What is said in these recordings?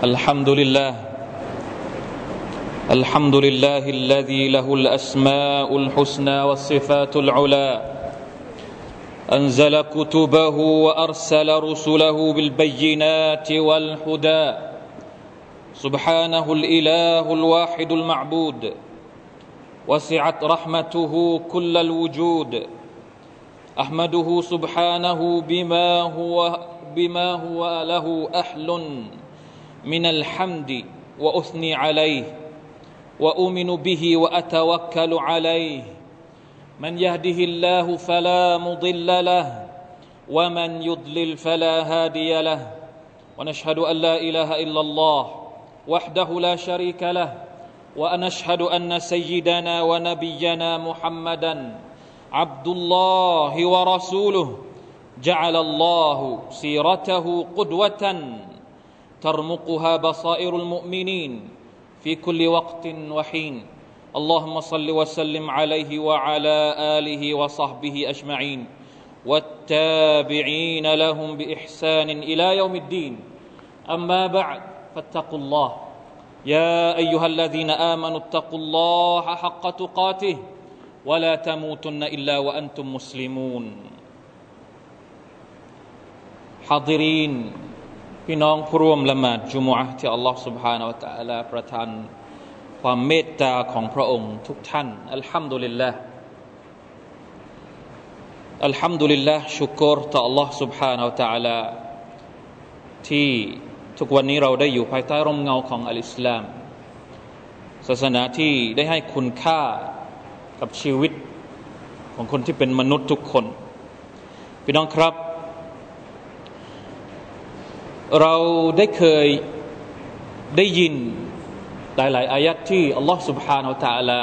الحمد لله. الحمد لله الذي له الأسماء الحسنى والصفات العلى. أنزل كتبه وأرسل رسله بالبينات والهدى. سبحانه الإله الواحد المعبود. وسعت رحمته كل الوجود. أحمده سبحانه بما هو بما هو له أهل من الحمد وأثني عليه وأؤمن به وأتوكل عليه. من يهده الله فلا مضل له ومن يضلل فلا هادي له. ونشهد أن لا إله إلا الله وحده لا شريك له ونشهد أن سيدنا ونبينا محمدا عبد الله ورسوله. جعل الله سيرته قدوة ترمقها بصائر المؤمنين في كل وقت وحين. اللهم صل وسلم عليه وعلى آله وصحبه أجمعين. والتابعين لهم بإحسان إلى يوم الدين. أما بعد فاتقوا الله. يا أيها الذين آمنوا اتقوا الله حق تقاته ولا تموتن إلا وأنتم مسلمون. حاضرين. พี่น้องผู้ร่วมละหมาดจุมอะที่อัลลอฮฺ سبحانه และ تعالى ประทานความเมตตาของพระองค์ทุกท่านอัลฮัมดุลิลละอัลฮัมดุลิลละชุกรต่อ Allah سبحانه และ تعالى ที่ทุกวันนี้เราได้อยู่ภายใต้ร่มเงาของอัลอิสลาม ศาสนาที่ได้ให้คุณค่ากับชีวิตของคนที่เป็นมนุษย์ทุกคน พี่น้องครับ เราได้เคยได้ยินหลายๆอายัดที่อัลลอฮ์ سبحانه และ تعالى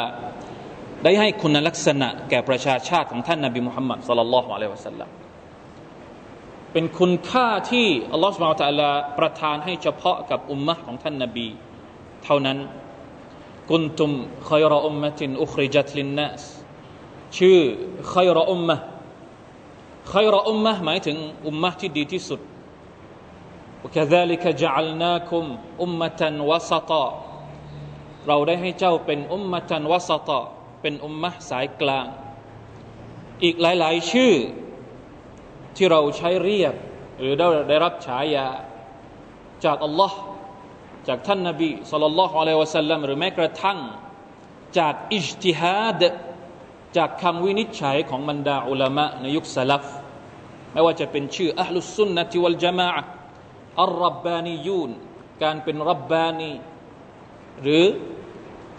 ได้ให้คุณลักษณะแก่ประชาชาติของท่านนบีมุฮัมมัดสัลลัลลอฮุอะลัยฮิวะสัลลัมเป็นคุณค่าที่อัลลอฮ์ سبحانه และ تعالى ประทานให้เฉพาะกับอุมมะของท่านนบี เท่านั้นกุนตุมขยรอุมมะตินอุคริจัตลินนัสชื่อขยรอุมมะขยรอุมมะหมายถึงอุมมะที่ดีที่สุด وكذلك جعلناكم أمة وسطا เราได้ให้เจ้าเป็นอุมมะตันวสตะเป็นอุมมะสายกลาง อีกหลาย ๆ ชื่อที่เราใช้เรียก หรือได้ได้รับฉายา จากอัลลอฮ์จากท่านนบีสุลต่านละฮ์อะลัยวะสัลลัมหรือแม้กระทั่ง จากอิจติฮัดจากคำวินิจฉัยของบรรดาอุลามะในยุคสลับไม่ว่าจะเป็นชื่ออัลลุสุนนะติวัลจามะ อัลรับบานียูนการเป็นรับบานีหรือ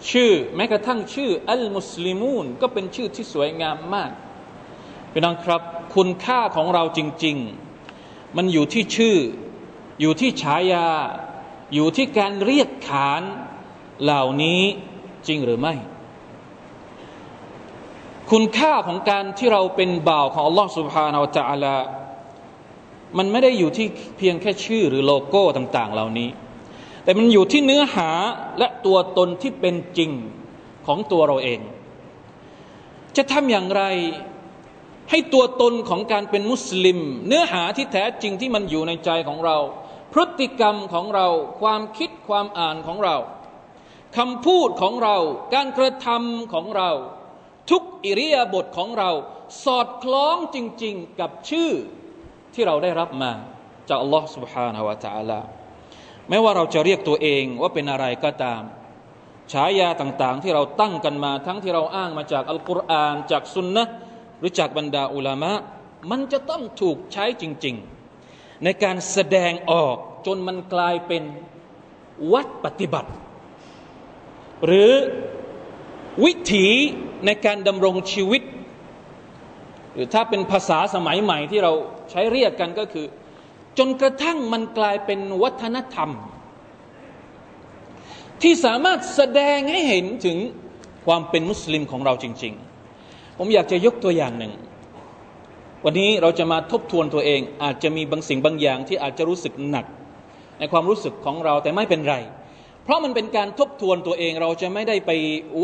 ชื่อแม้กระทั่งชื่ออัลมุสลิมูนก็เป็นชื่อที่สวยงามมากพี่น้องครับ คุณค่าของเราจริง ๆ มันอยู่ที่ชื่อ อยู่ที่ฉายา อยู่ที่การเรียกขานเหล่านี้จริงหรือไม่ คุณค่าของการที่เราเป็นบ่าวของอัลลอฮ์สุบฮานาอัลลอฮฺ มันไม่ได้อยู่ที่เพียงแค่ชื่อหรือโลโก้ต่างๆ เหล่านี้ แต่มันอยู่ที่เนื้อหาและตัวตนที่เป็นจริงของตัวเราเอง จะทำอย่างไรให้ตัวตนของการเป็นมุสลิม เนื้อหาที่แท้จริงที่มันอยู่ในใจของเรา พฤติกรรมของเรา ความคิดความอ่านของเราคำพูดของเรา การกระทำของเรา ทุกอิริยาบถของเรา สอดคล้องจริง ๆ กับชื่อ ที่เราได้รับมาจากอัลลอฮ์ سبحانه และ تعالى ไม่ว่าเราจะเรียกตัวเองว่าเป็นอะไรก็ตาม ฉายาต่างๆ ที่เราตั้งกันมา ทั้งที่เราอ้างมาจากอัลกุรอาน จากสุนนะหรือจากบรรดาอุลามะมันจะต้องถูกใช้จริง ๆ ในการแสดงออกจนมันกลายเป็นวัดปฏิบัติ หรือวิถีในการดำรงชีวิต หรือถ้าเป็นภาษาสมัยใหม่ที่เราใช้เรียกกันก็คือ จนกระทั่งมันกลายเป็นวัฒนธรรม ที่สามารถแสดงให้เห็นถึงความเป็นมุสลิมของเราจริง ๆ ผมอยากจะยกตัวอย่างหนึ่ง วันนี้เราจะมาทบทวนตัวเอง อาจจะมีบางสิ่งบางอย่างที่อาจจะรู้สึกหนัก ในความรู้สึกของเราแต่ไม่เป็นไร เพราะมันเป็นการทบทวนตัวเองเราจะไม่ได้ไป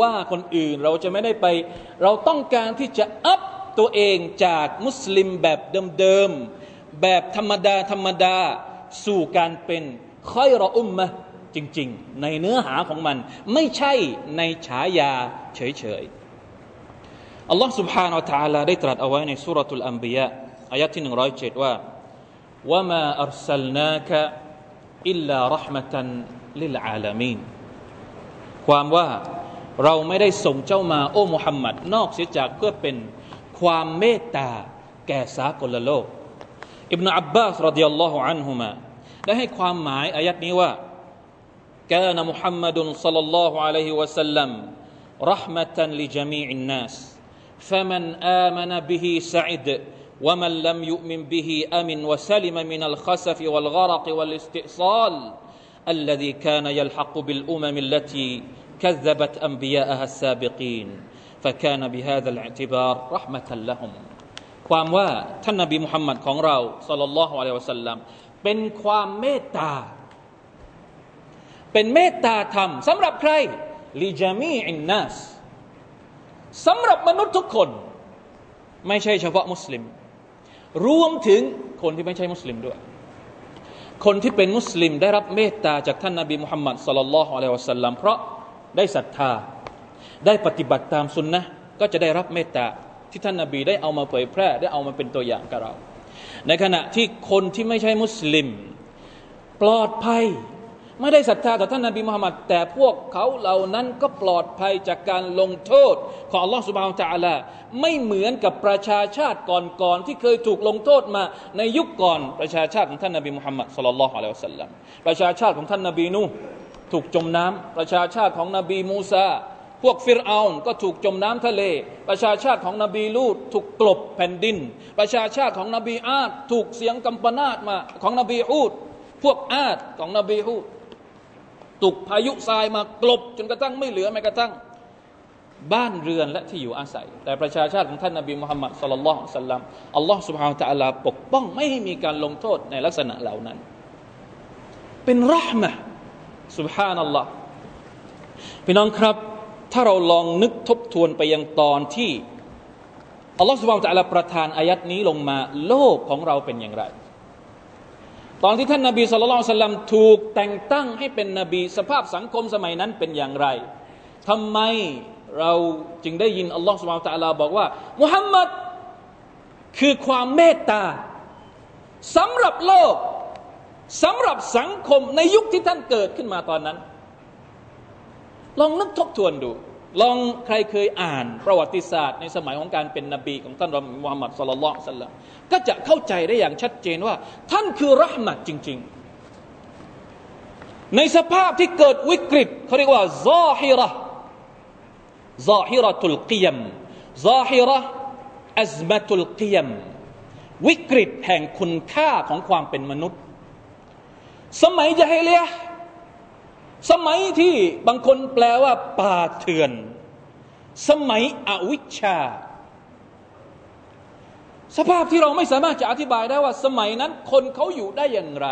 ว่าคนอื่น เราจะไม่ได้ไป เราต้องการที่จะอัพ ตัวเองจากมุสลิมแบบเดิมๆแบบธรรมดาธรรมดา สู่การเป็นค่อยรออุมมะจริงๆ ในเนื้อหาของมัน ไม่ใช่ในฉายาเฉยๆ อัลลอฮ์ سبحانه และ تعالى ได้ตรัสเอาไว้ในสุรทูลอัมบียะอายะที่หนึ่งร้อยเจ็ดว่าว่ามาอัลสลนาคอิลลารหมตันลิลอาลามีนความว่าเราไม่ได้ส่งเจ้ามา โอ้มุฮัมมัดนอกเสียจากเพื่อเป็น ความเมตตาแก่สากลโลกอิบนาอับบาสรดิยัลลอฮุอันฮุมาได้ให้ความหมายอายัดนี้ว่า كان محمد صلى الله عليه وسلم رحمة لجميع الناس فمن آمن به سعد ومن لم يؤمن به أمن وسلم من الخسف والغرق والاستئصال الذي كان يلحق بالأمم التي كذبت أنبياءها السابقين فكان بهذا الاعتبار رحمة لهم ความว่าท่านนบีมุฮัมมัดของเราสัลลัลลอฮุอะลัยฮิวะสัลลัมเป็นความเมตตา เป็นเมตตาธรรมสำหรับใครลิจามีอินนัสสำหรับมนุษย์ทุกคน ไม่ใช่เฉพาะมุสลิม รวมถึงคนที่ไม่ใช่มุสลิมด้วย คนที่เป็นมุสลิมได้รับเมตตาจากท่านนาบีมุฮัมมัดสัลลัลลอฮุอะลัยฮิวะสัลลัมเพราะได้ศรัทธา ได้ปฏิบัติตามสุนนะก็จะได้รับเมตตาที่ท่านนาบีได้เอามาเผยแพร่ได้เอามาเป็นตัวอย่างกับเรา ในขณะที่คนที่ไม่ใช่มุสลิม ปลอดภัย ไม่ได้ศรัทธาต่อท่านนาบีมุฮัมมัดแต่พวกเขาเหล่านั้นก็ปลอดภัยจากการลงโทษ ของอัลลอฮฺสุบฮานตะอัลาไม่เหมือนกับประชาชาติก่อนๆที่เคยถูกลงโทษมาในยุคก่อนประชาชาติของท่านนาบีมุฮัมมัดสุลลัลลอฮุอะลัยฮิวสัลลัมประชาชาติของท่านนาบีนูถูกจมน้ำประชาชาติของนบีมูซา พวกฟิรเอาก็ถูกจมน้ำทะเล ประชาชาติของนบีลูดถูกกลบแผ่นดิน ประชาชาติของนบีอาดถูกเสียงกำปนาตมาของนบีอูดพวกอาดของนบีอูดถูกพายุทรายมากลบจนกระทั่งไม่เหลือแม้กระทั่งบ้านเรือนและที่อยู่อาศัย แต่ประชาชาติของท่านนาบีมุฮัมมัดสุลลัลสัลลัมอัลลอฮ์สุบฮานตะอัลาปกป้องไม่ให้มีการลงโทษในลักษณะเหล่านั้น เป็นรหมะสุบฮานัลลอฮ์พี่น้องครับ ถ้าเราลองนึกทบทวนไปยังตอนที่อัลลอฮฺสุบานตะลาประทานอายัดนี้ลงมา โลกของเราเป็นอย่างไร ตอนที่ท่านนาบีสุลต่านสัลลัมถูกแต่งตั้งให้เป็นนบีสภาพสังคมสมัยนั้นเป็นอย่างไรทำไมเราจึงได้ยินอัลลอฮฺสุบานตะลาบอกว่ามุฮัมมัดคือความเมตตาสำหรับโลกสำหรับสังคมในยุคที่ท่านเกิดขึ้นมาตอนนั้น ลองนึกทบทวนดู ลองใครเคยอ่านประวัติศาสตร์ ในสมัยของการเป็นนบีของท่านรอมุฮัมมัดสุลลัลสัลลัมก็จะเข้าใจได้อย่างชัดเจนว่า ท่านคือรหมัดจริง ๆ ในสภาพที่เกิดวิกฤตเขาเรียกว่าซาฮิระซาฮิระตุลกิยมซาฮิระอัซมตุลกิยมวิกฤตแห่งคุณค่าของความเป็นมนุษย์ สมัยจะให้เลีย สมัยที่บางคนแปลว่าป่าเถื่อน สมัยอวิชชา สภาพที่เราไม่สามารถจะอธิบายได้ว่า สมัยนั้นคนเขาอยู่ได้อย่างไร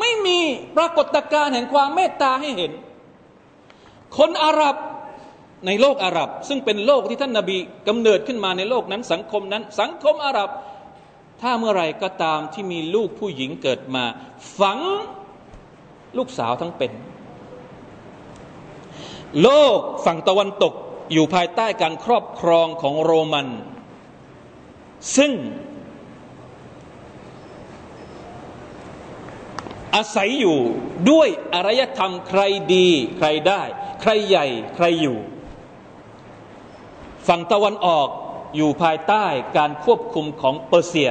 ไม่มีปรากฏการณ์แห่งความเมตตาให้เห็น คนอาหรับในโลกอาหรับ ซึ่งเป็นโลกที่ท่านนาบีกำเนิดขึ้นมาในโลกนั้น สังคมนั้น สังคมอาหรับ ถ้าเมื่อไรก็ตามที่มีลูกผู้หญิงเกิดมา ฝังลูกสาวทั้งเป็น โลกฝั่งตะวันตกอยู่ภายใต้การครอบครองของโรมัน ซึ่ง อาศัยอยู่ด้วยอารยธรรมใครดี ใครได้ ใครใหญ่ ใครอยู่ ฝั่งตะวันออกอยู่ภายใต้การควบคุมของเปอร์เซีย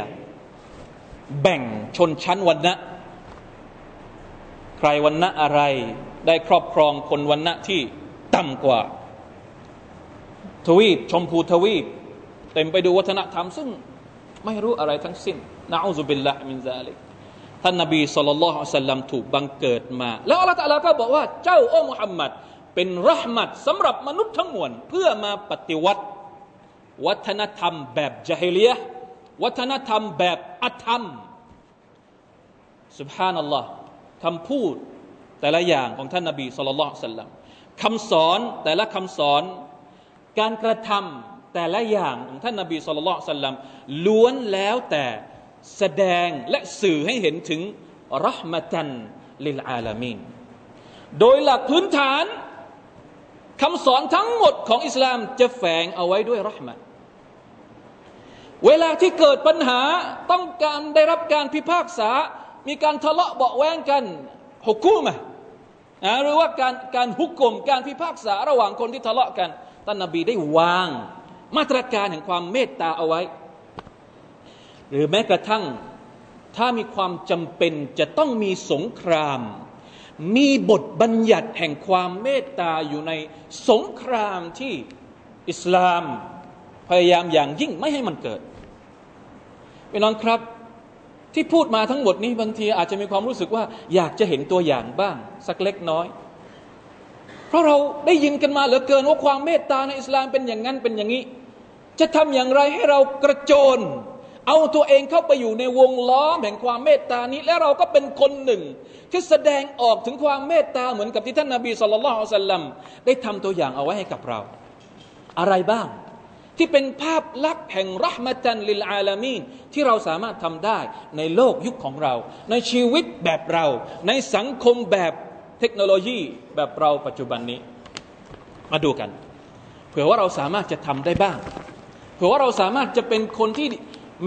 แบ่งชนชั้นวันนะใครวันนะอะไรได้ครอบครองคนวันนะที่ ต่ำกว่า ทวีปชมพูทวีป เต็มไปดูวัฒนธรรม ซึ่งไม่รู้อะไรทั้งสิ้นนะอูซุบิลละมินซาลิกท่านนบีสุลต่านสัลลัมถูกบังเกิดมา แล้วอัลลอฮฺก็บอกว่าเจ้าโอ้มุฮัมมัดเป็นรหมัดสำหรับมนุษย์ทั้งมวลเพื่อมาปฏิวัติ วัฒนธรรมแบบจาฮิเลียวัฒนธรรมแบบอธรรมสุบฮานัลลอฮ์คำพูดแต่ละอย่างของท่านนบีสุลต่านสัลลัม คำสอนแต่ละคำสอน การกระทำแต่ละอย่างของท่านนาบีสุลต่านล,ล้วนแล้วแต่แสดงและสื่อให้เห็นถึงรหมตันลิลอาลามีนโดยหลักพื้นฐานคำสอนทั้งหมดของอิสลามจะแฝงเอาไว้ด้วยรหมัดเวลาที่เกิดปัญหาต้องการได้รับการพิพากษา มีการทะเลาะเบาแวงกันฮุกุมะ หรือว่าการการฮุกกลมการพิพากษาระหว่างคนที่ทะเลาะกันท่านนบีได้วาง มาตรการแห่งความเมตตาเอาไว้ หรือแม้กระทั่งถ้ามีความจำเป็นจะต้องมีสงคราม มีบทบัญญัติแห่งความเมตตาอยู่ในสงครามที่อิสลามพยายามอย่างยิ่งไม่ให้มันเกิดพี่น้องครับ ที่พูดมาทั้งหมดนี้บางทีอาจจะมีความรู้สึกว่า อยากจะเห็นตัวอย่างบ้าง สักเล็กน้อย เพราะเราได้ยินกันมาเหลือเกินว่าความเมตตาในอิสลามเป็นอย่างนั้นเป็นอย่างนี้ จะทำอย่างไรให้เรากระโจน เอาตัวเองเข้าไปอยู่ในวงล้อมแห่งความเมตตานี้ และเราก็เป็นคนหนึ่ง ที่แสดงออกถึงความเมตตาเหมือนกับที่ท่านนาบีสุลต่านได้ทำตัวอย่างเอาไว้ให้กับเรา อะไรบ้าง ที่เป็นภาพลักษณ์แห่งรัหมจันลิลอาลามีนที่เราสามารถทำได้ในโลกยุคของเรา ในชีวิตแบบเรา ในสังคมแบบเทคโนโลยีแบบเราปัจจุบันนี้ มาดูกัน เผื่อว่าเราสามารถจะทำได้บ้าง เผื่อว่าเราสามารถจะเป็นคนที่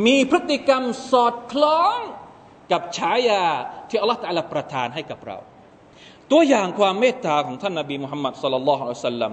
มีพฤติกรรมสอดคล้องกับฉายาที่อัลลอฮฺตะลาประทานให้กับเรา ตัวอย่างความเมตตาของท่านนาบีมุฮัมมัดสลลัลลอฮุอะลัยฮิสซาลลัม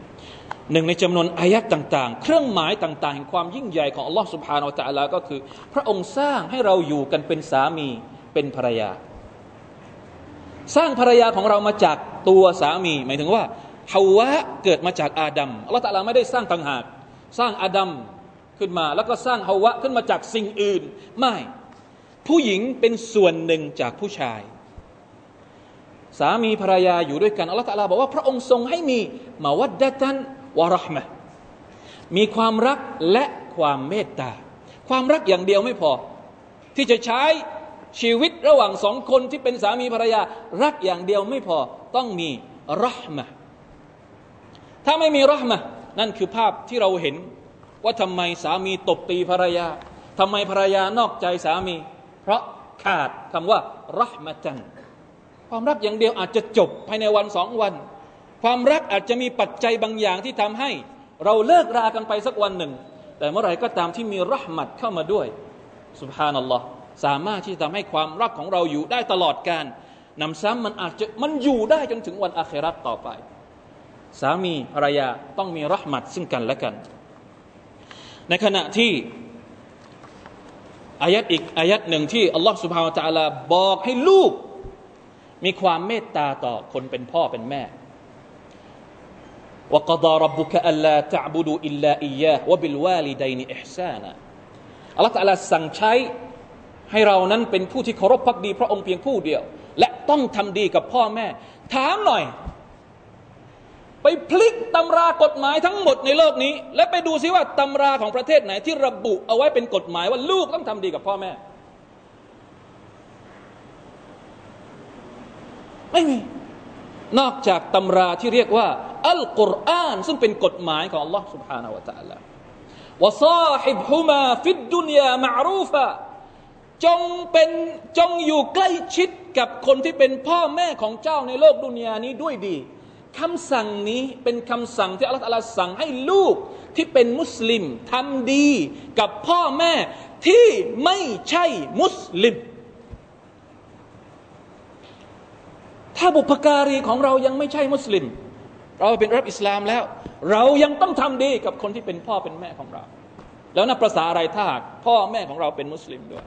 หนึ่งในจำนวนอายัดต่างๆ เครื่องหมายต่างๆแห่งความยิ่งใหญ่ของอัลลอฮ์สุบฮานาอัลตะลาก็คือ พระองค์สร้างให้เราอยู่กันเป็นสามีเป็นภรรยา สร้างภรรยาของเรามาจากตัวสามี หมายถึงว่าฮาวะเกิดมาจากอาดัมอัลลอฮ์ตะลาไม่ได้สร้างต่างหาก สร้างอาดัมขึ้นมา แล้วก็สร้างฮาวะขึ้นมาจากสิ่งอื่น ไม่ ผู้หญิงเป็นส่วนหนึ่งจากผู้ชายสามีภรรยาอยู่ด้วยกันอัลลอฮ์ตะลาบอกว่าพระองค์ทรงให้มีมาวัดดะตัน วะรหมะมีความรักและความเมตตา ความรักอย่างเดียวไม่พอ ที่จะใช้ชีวิตระหว่างสองคนที่เป็นสามีภรรยา รักอย่างเดียวไม่พอต้องมีรหมะถ้าไม่มีรหมะนั่นคือภาพที่เราเห็นว่าทำไมสามีตบตีภรรยาทำไมภรรยานอกใจสามี เพราะขาดคำว่ารหมะจันความรักอย่างเดียวอาจจะจบภายในวันสองวัน ความรักอาจจะมีปัจจัยบางอย่างที่ทำให้ เราเลิกรากันไปสักวันหนึ่ง แต่เมื่อไหร่ก็ตามที่มีรหมัดเข้ามาด้วยสุภานัลลอฮ์สามารถที่จะทำให้ความรักของเราอยู่ได้ตลอดการนำซ้ำมันอาจจะมันอยู่ได้จนถึงวันอาคราตต่อไป สามีภรรยาต้องมีรหมัดซึ่งกันและกัน ในขณะที่อายัดอีกอายัดหนึ่งที่อัลลอฮ์สุบฮาวตะลาบอกให้ลูก มีความเมตตาต่อคนเป็นพ่อเป็นแม่ وقضى ربك ألا تعبدوا إلا إياه وبالوالدين إحسانا อัลลอฮฺตะลาสั่งใช้ให้เรานั้นเป็นผู้ที่เคารพพักดี พระองค์เพียงผู้เดียว และต้องทำดีกับพ่อแม่ ถามหน่อย ไปพลิกตำรากฎหมายทั้งหมดในโลกนี้ และไปดูซิว่าตำราของประเทศไหน ที่ระบุเอาไว้เป็นกฎหมายว่าลูกต้องทำดีกับพ่อแม่ ไม่มีนอกจากตำราที่เรียกว่า อัลกุรอานซึ่งเป็นกฎหมายของ Allah سبحانه และ تعالى วะซาฮิบฮุมาฟิดดุนยามารูฟะจงเป็นจงอยู่ใกล้ชิดกับคนที่เป็นพ่อแม่ของเจ้าในโลกดุนยานี้ด้วยดีคำสั่งนี้เป็นคำสั่งที่อัลลอฮฺสั่งให้ลูกที่เป็นมุสลิมทำดีกับพ่อแม่ที่ไม่ใช่มุสลิมถ้าบุพการีของเรายังไม่ใช่มุสลิม เราเป็นรับอิสลามแล้ว เรายังต้องทำดีกับคนที่เป็นพ่อเป็นแม่ของเรา แล้วนับประษาอะไรถ้าหากพ่อแม่ของเราเป็นมุสลิมด้วย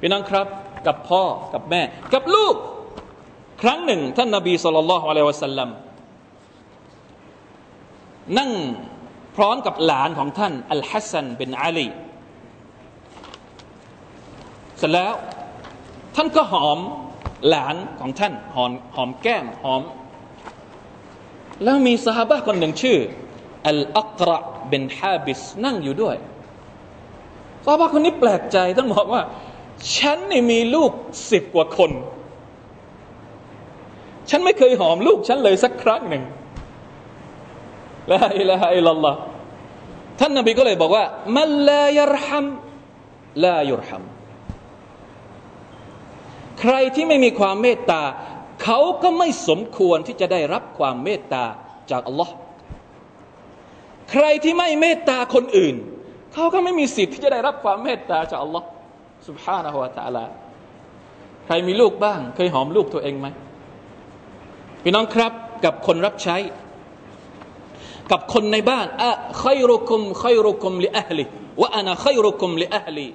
พี่น้องครับกับพ่อกับแม่ กับลูก ครั้งหนึ่ง ท่านนาบีสุลต่านละฮ์อะลัยวะสัลลัมนั่งพร้อมกับหลานของท่าน อัลฮัสซันเป็นอาลีเสร็จแล้วท่านก็หอมหลานของท่านหอมหอมแก้มหอม แล้วมีสหาบะคนหนึ่งชื่ออัลอักระเบนฮาบิสนั่งอยู่ด้วยสหาบะคนนี้แปลกใจท่านบอกว่า ฉันนี่มีลูกสิบกว่าคน ฉันไม่เคยหอมลูกฉันเลยสักครั้งหนึ่งลาอิลาฮะอิลลัลลอฮท่านนบีก็เลยบอกว่ามันลายรฮัมลายุรฮัมใครที่ไม่มีความเมตตา เขาก็ไม่สมควรที่จะได้รับความเมตตาจากอัลลอฮ์ใครที่ไม่เมตตาคนอื่น เขาก็ไม่มีสิทธิ์ที่จะได้รับความเมตตาจากอัลลอฮ์ سبحانه และ تعالى ใครมีลูกบ้าง เคยหอมลูกตัวเองไหมพี่น้องครับกับคนรับใช้ กับคนในบ้านอะคอยรุคุมคอยรุคุมลิอัลลีวะอานาคอยรุคุมลิอัลลี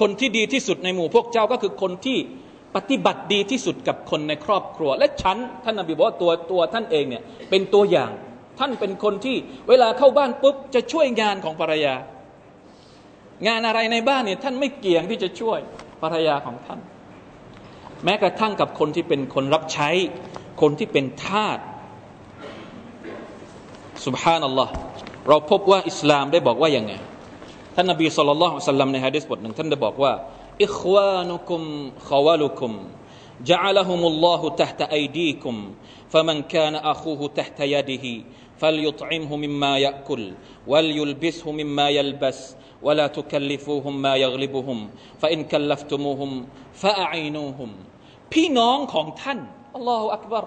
คนที่ดีที่สุดในหมู่พวกเจ้าก็คือคนที่ ปฏิบัติดีที่สุดกับคนในครอบครัว และฉันท่านนบีบอกว่าตัวตัวท่านเองเนี่ยเป็นตัวอย่าง ท่านเป็นคนที่เวลาเข้าบ้านปุ๊บจะช่วยงานของภรรยา งานอะไรในบ้านเนี่ยท่านไม่เกี่ยงที่จะช่วยภรรยาของท่าน แม้กระทั่งกับคนที่เป็นคนรับใช้ คนที่เป็นทาสสุบฮานัลลอฮ์เราพบว่าอิสลามได้บอกว่าอย่างไงท่านนบีสุลต่านละสัลลัมในฮะดิษบทหนึ่งท่านได้บอกว่า إخوانكم خوالكم جعلهم الله تحت أيديكم فمن كان أخوه تحت يده فليطعمه مما يأكل وليلبسه مما يلبس ولا تكلفوهم ما يغلبهم فإن كلفتموهم فأعينوهم พี่น้องของท่านอัลลอฮฺอักบาร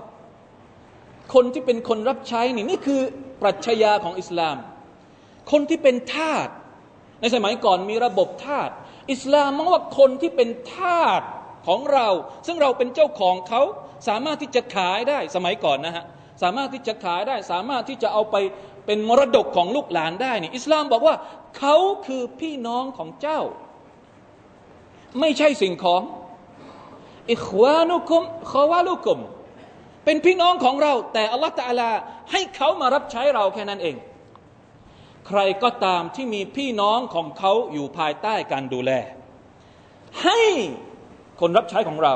คนที่เป็นคนรับใช้นี่นี่คือปรัชญาของอิสลาม คนที่เป็นทาสในสมัยก่อนมีระบบทาส อิสลามมองว่าคนที่เป็นทาสของเรา ซึ่งเราเป็นเจ้าของเขาสามารถที่จะขายได้สมัยก่อนนะฮะสามารถที่จะขายได้ สามารถที่จะเอาไปเป็นมรดกของลูกหลานได้นี่อิสลามบอกว่าเขาคือพี่น้องของเจ้า ไม่ใช่สิ่งของอิควานุคุมขวาลุคุมเป็นพี่น้องของเรา แต่อัลลอฮฺตาลาให้เขามารับใช้เราแค่นั้นเอง ใครก็ตามที่มีพี่น้องของเขาอยู่ภายใต้การดูแล ให้คนรับใช้ของเรา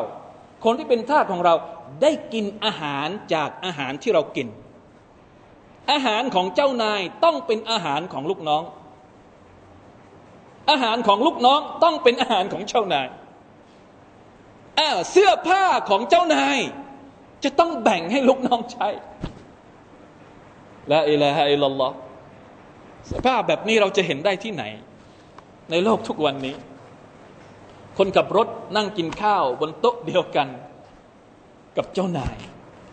คนที่เป็นทาสของเราได้กินอาหารจากอาหารที่เรากิน อาหารของเจ้านายต้องเป็นอาหารของลูกน้อง อาหารของลูกน้องต้องเป็นอาหารของเจ้านายเสื้อผ้าของเจ้านาย จะต้องแบ่งให้ลูกน้องใช้ละอิละฮะอิลลัลลอฮ์ สภาพแบบนี้เราจะเห็นได้ที่ไหน ในโลกทุกวันนี้ คนขับรถนั่งกินข้าวบนโต๊ะเดียวกัน กับเจ้านาย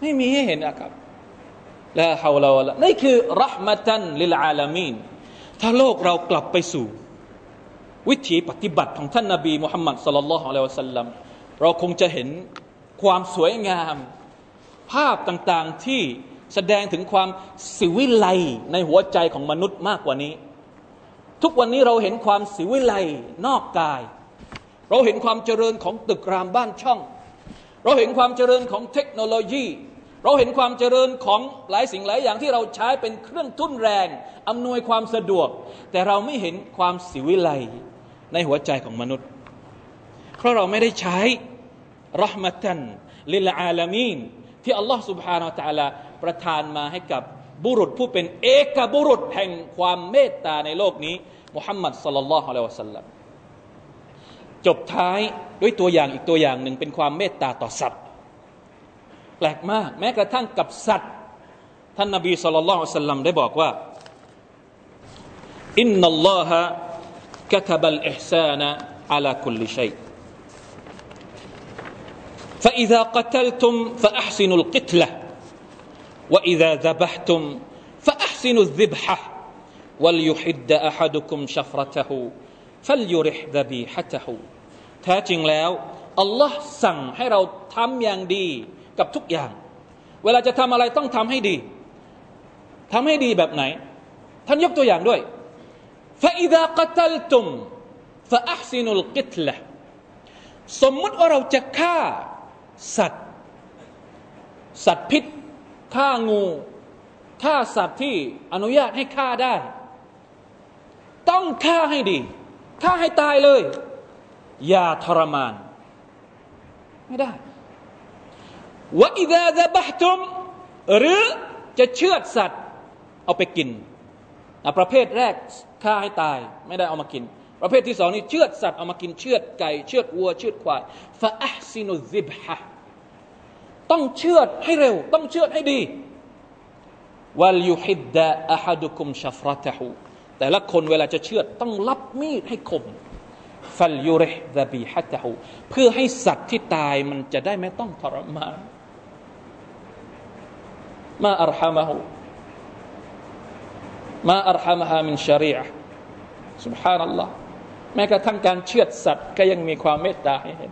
ไม่มีให้เห็นนะครับละฮาวลาวะละนี่คือรหมตันลิลอาลามีนถ้าโลกเรากลับไปสู่ วิถีปฏิบัติของท่านนาบีมุฮัมมัดสุลลัลลอฮุอะลัยฮิวะสัลลัมเราคงจะเห็นความสวยงาม ภาพต่างๆที่ แสดงถึงความสิวิไลในหัวใจของมนุษย์มากกว่านี้ ทุกวันนี้เราเห็นความสิวิไลนอกกาย เราเห็นความเจริญของตึกรามบ้านช่อง เราเห็นความเจริญของเทคโนโลยี เราเห็นความเจริญของหลายสิ่งหลายอย่างที่เราใช้เป็นเครื่องทุ่นแรงอำนวยความสะดวก แต่เราไม่เห็นความสิวิไลในหัวใจของมนุษย์ เพราะเราไม่ได้ใช้รหมตันลิลอาลามีนที่อัลลอฮ์ سبحانه และ تعالى ประทานมาให้กับบุรุษผู้เป็นเอกบุรุษแห่งความเมตตาในโลกนี้มุฮัมมัดสลลัลลอฮุอะลัยวะสัลลัมจบท้ายด้วยตัวอย่างอีกตัวอย่างหนึ่งเป็นความเมตตาต่อสัตว์ แปลกมาก แม้กระทั่งกับสัตว์ ท่านนบีสุลต่านละสัลลัมได้บอกว่าอินนัลลอฮะ كتب الإحسان على كل شيء فإذا قتلتم فأحسنوا القتلة وإذا ذبحتم فأحسنوا الذبحة وليحد أحدكم شفرته فليرح ذبيحته แท้จริงแล้วอัลลอฮ์สั่งให้เราทำอย่างดีกับทุกอย่าง เวลาจะทำอะไรต้องทำให้ดีทำให้ดีแบบไหน ท่านยกตัวอย่างด้วย فإذا قتلتم فأحسنوا القتلة สมมุติว่าเราจะฆ่าสัตว์ สัตว์พิษ ฆ่างูฆ่าสัตว์ที่อนุญาตให้ฆ่าได้ ต้องฆ่าให้ดีฆ่าให้ตายเลย อย่าทรมาน ไม่ได้วะอิดะดะบะตุมหรือจะเชือดสัตว์ เอาไปกินประเภทแรกฆ่าให้ตาย ไม่ได้เอามากิน ประเภทที่สองนี่เชือดสัตว์เอามากินเชือดไก่ เชือดวัว เชือดควายฟาอัซินุซิบฮะ ต้องเชื่อดให้เร็ว ต้องเชื่อดให้ดีวัลยุฮิดดะอาฮัดุคุมชัฟรัตหูแต่ละคนเวลาจะเชื่อดต้องรับมีดให้คมฟัลยุเรห์ดะบีฮัตหูเพื่อให้สัตว์ที่ตายมันจะได้ไม่ต้องทรมานมาอัลฮามะหูมาอัลฮามะฮามินชรีอะสุบฮานัลลอฮแม้กระทั่งการเชื่อดสัตว์ก็ยังมีความเมตตาให้เห็น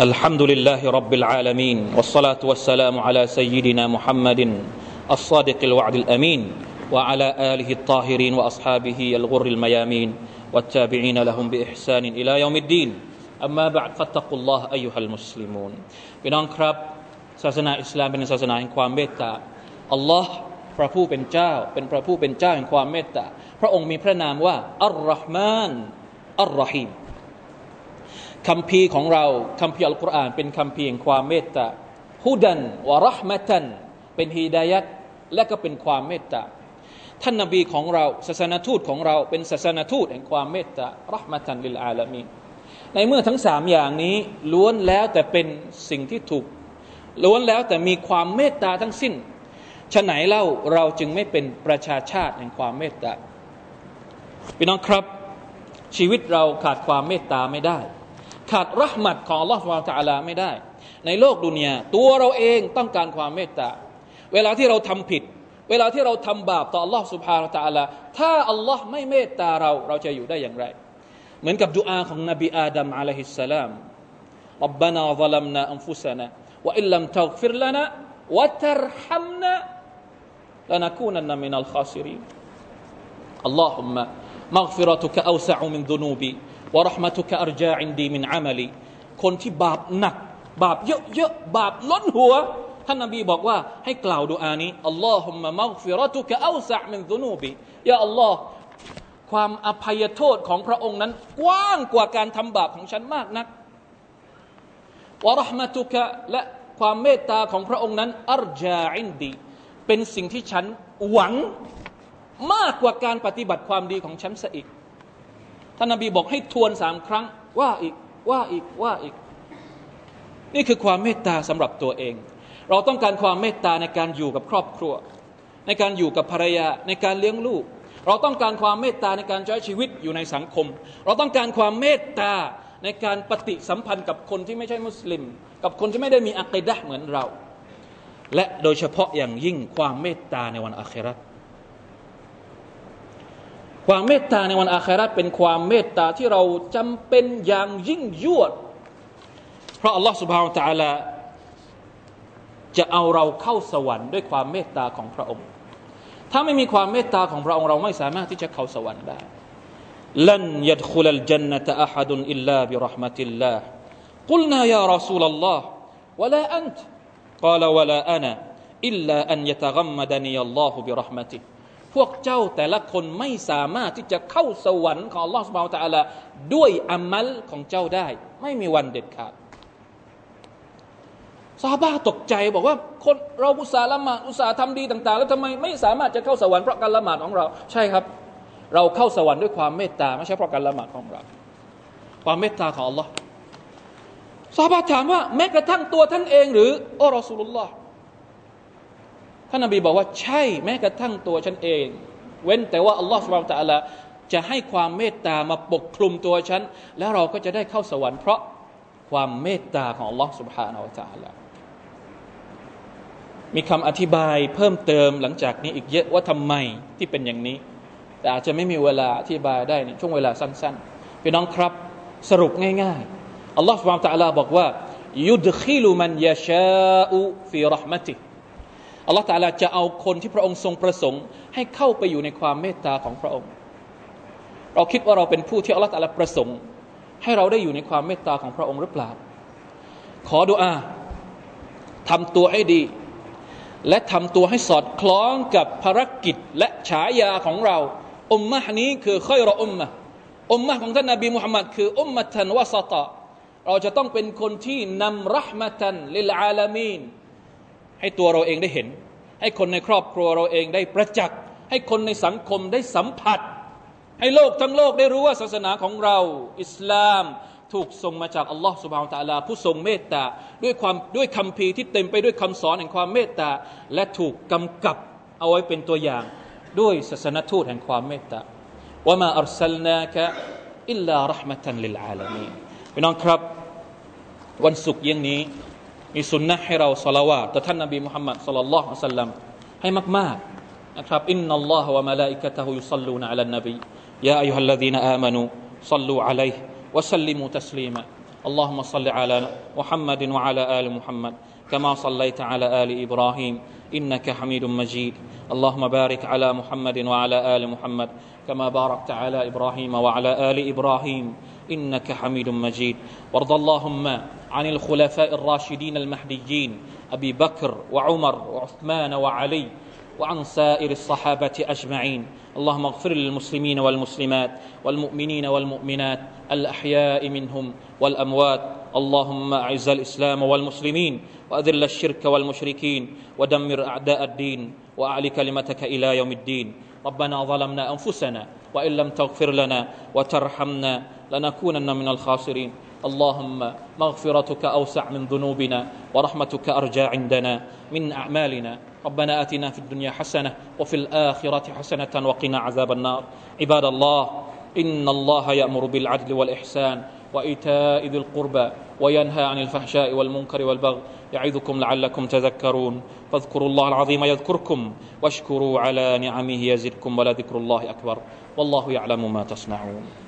الحمد لله رب العالمين والصلاة والسلام على سيدنا محمد الصادق الوعد الأمين وعلى آله الطاهرين وأصحابه الغر الميامين والتابعين لهم بإحسان إلى يوم الدين أما بعد فاتقوا الله أيها المسلمون พี่น้องครับศาสนาอิสลามเป็นศาสนาแห่งความเมตตาอัลลอฮ์พระผู้เป็นเจ้าเป็นพระผู้เป็นเจ้าแห่งความเมตตาพระองค์มีพระนามว่าอัลลอฮ์มานอัลลอฮีม คำพีของเราคำพีอัลกุรอานเป็นคำพีแห่งความเมตตาฮุดันวะรหมะตันเป็นฮีดายัดและก็เป็นความเมตตาท่านนบีของเราศาสนทูตของเราเป็นศาสนทูตแห่งความเมตตารหมะตันลิลอาลามีในเมื่อทั้งสามอย่างนี้ล้วนแล้วแต่เป็นสิ่งที่ถูก ล้วนแล้วแต่มีความเมตตาทั้งสิ้นฉะไหนเล่าเราจึงไม่เป็นประชาชาติแห่งความเมตตาพี่น้องครับ ชีวิตเราขาดความเมตตาไม่ได้ ขาดรหมัดของอัลลอฮฺสุบตาลาไม่ได้ ในโลกดุนยาตัวเราเองต้องการความเมตตา เวลาที่เราทำผิด เวลาที่เราทำบาปต่ออัลลอฮฺสุบฮานาตาลาถ้าอัลลอฮ์ไม่เมตตาเราเราจะอยู่ได้อย่างไร เหมือนกับดุอาของนบีอาดัมอะลัยฮิสสลามربنا ظلمنا أنفسنا وإن لم تغفر لنا وترحمنا لنكونن من الخاسرين اللهم م ورحمتك أرجى عندي من عملي คนที่บาปหนัก บาปเยอะๆบาปล้นหัว ท่านนบีบอกว่าให้กล่าวดูอานี้اللهم مغفرتك أوسع من ذنوبي ยาอัลลอฮ์ความอภัยโทษของพระองค์นั้น กว้างกว่าการทำบาปของฉันมากนักورحمتكและความเมตตาของพระองค์นั้นอัรจาอินดีเป็นสิ่งที่ฉันหวังมากกว่าการปฏิบัติความดีของฉันซะอีก ท่านนบีบอกให้ทวนสามครั้ง ว่าอีกว่าอีกว่าอีก นี่คือความเมตตาสำหรับตัวเอง เราต้องการความเมตตาในการอยู่กับครอบครัว ในการอยู่กับภรรยาในการเลี้ยงลูก เราต้องการความเมตตาในการใช้ชีวิตอยู่ในสังคม เราต้องการความเมตตาในการปฏิสัมพันธ์กับคนที่ไม่ใช่มุสลิม กับคนที่ไม่ได้มีอัคดะเหมือนเรา และโดยเฉพาะอย่างยิ่งความเมตตาในวันอาครา ความเมตตาในวันอาคราตเป็นความเมตตาที่เราจำเป็นอย่างยิ่งยวด เพราะอัลลอฮฺสุบฮาวตะลาจะเอาเราเข้าสวรรค์ด้วยความเมตตาของพระองค์ ถ้าไม่มีความเมตตาของพระองค์เราไม่สามารถที่จะเข้าสวรรค์ได้ลันยัดคุลลจันนตะอาฮดุนอิลลาบิรหมติลลาห์กุลนายารัสูลลลอฮ์วะลาอันต์กล่าววะลาอานะอิลลาอันยะตะกัมมดนียัลลอฮุ พวกเจ้าแต่ละคนไม่สามารถที่จะเข้าสวรรค์ของลอสบาวตาลาด้วยอามัลของเจ้าได้ ไม่มีวันเด็ดขาดซาบาตกใจบอกว่าคนเราอุตส่าห์ละหมาดอุตส่าห์ทำดีต่าง ๆ แล้วทำไมไม่สามารถจะเข้าสวรรค์เพราะการละหมาดของเรา ใช่ครับ เราเข้าสวรรค์ด้วยความเมตตาไม่ใช่เพราะการละหมาดของเรา ความเมตตาของ Allah ซาบาถามว่าแม้กระทั่งตัวท่านเอง หรืออัลลอฮฺสุลลอฮ์ ท่านนบีบอกว่าใช่แม้กระทั่งตัวฉันเอง เว้นแต่ว่าอัลลอฮฺสุบไบร์ตะละจะให้ความเมตตามาปกคลุมตัวฉัน แล้วเราก็จะได้เข้าสวรรค์เพราะความเมตตาของอัลลอฮฺสุบฮานาอัลลอฮฺมีคำอธิบายเพิ่มเติมหลังจากนี้อีกเยอะว่าทำไมที่เป็นอย่างนี้ แต่อาจจะไม่มีเวลาอธิบายได้ในช่วงเวลาสั้นๆพี่น้องครับสรุปง่ายๆอัลลอฮฺสุบฮานาอัลลอฮฺบอกว่ายุดขิลุมันยาชาอุฟีรหมติ อัลลอฮฺตาลาจะเอาคนที่พระองค์ทรงประสงค์ ให้เข้าไปอยู่ในความเมตตาของพระองค์ เราคิดว่าเราเป็นผู้ที่อัลลอฮฺตาลาประสงค์ ให้เราได้อยู่ในความเมตตาของพระองค์หรือเปล่า ขอดุอาทำตัวให้ดี และทำตัวให้สอดคล้องกับภารกิจและฉายาของเราอุมมะนี้คือค่อยรออุมมะอุมมะของท่านนบีมุฮัมมัดคืออุมมะทันวะสตะเราจะต้องเป็นคนที่นำรหมะตันลิลอาลามีน ให้ตัวเราเองได้เห็น ให้คนในครอบครัวเราเองได้ประจักษ์ ให้คนในสังคมได้สัมผัส ให้โลกทั้งโลกได้รู้ว่าศาสนาของเรา อิสลามถูกส่งมาจากอัลลอฮ์สุบฮานตะลา ผู้ทรงเมตตาด้วยความด้วยคัมภีร์ที่เต็มไปด้วยคำสอนแห่งความเมตตา และถูกกำกับเอาไว้เป็นตัวอย่าง ด้วยศาสนทูตแห่งความเมตตาوما أرسلناك إلا رحمة للعالمين พี่น้องครับ วันศุกร์เยังนี้ มีสุนนะให้เราสละวาต่อท่านนบีมุฮัมมัดสัลลัลลอฮุอะสัลลัมให้มากๆนะครับอินนัลลอฮฺวะมะลาอิกะตะฮุยุศ็อลลูนอะลันนบียาอัยยุฮัลลซีนอามานูศ็อลลูอะลัยฮิวะสัลลิมูตัสลีมา اللهم صل على محمد وعلى ال محمد كما صليت على ال ابراهيم انك حميد مجيد اللهم بارك على محمد وعلى ال محمد كما باركت على ابراهيم وعلى ال ابراهيم إنك حميد مجيد. وارض اللهم عن الخلفاء الراشدين المهديين أبي بكر وعمر وعثمان وعلي وعن سائر الصحابة أجمعين. اللهم اغفر للمسلمين والمسلمات والمؤمنين والمؤمنات الأحياء منهم والأموات. اللهم أعز الإسلام والمسلمين وأذل الشرك والمشركين ودمر أعداء الدين وأعل كلمتك إلى يوم الدين. ربنا ظلمنا أنفسنا وإن لم تغفر لنا وترحمنا لنكونن من الخاسرين. اللهم مغفرتك أوسع من ذنوبنا ورحمتك أرجى عندنا من أعمالنا. ربنا آتنا في الدنيا حسنة وفي الآخرة حسنة وقنا عذاب النار. عباد الله إن الله يأمر بالعدل والإحسان وإيتاء ذي القربى وينهى عن الفحشاء والمنكر والبغي يعظكم لعلكم تذكرون. فاذكروا الله العظيم يذكركم واشكروا على نعمه يزدكم ولذكر الله أكبر. والله يعلم ما تصنعون.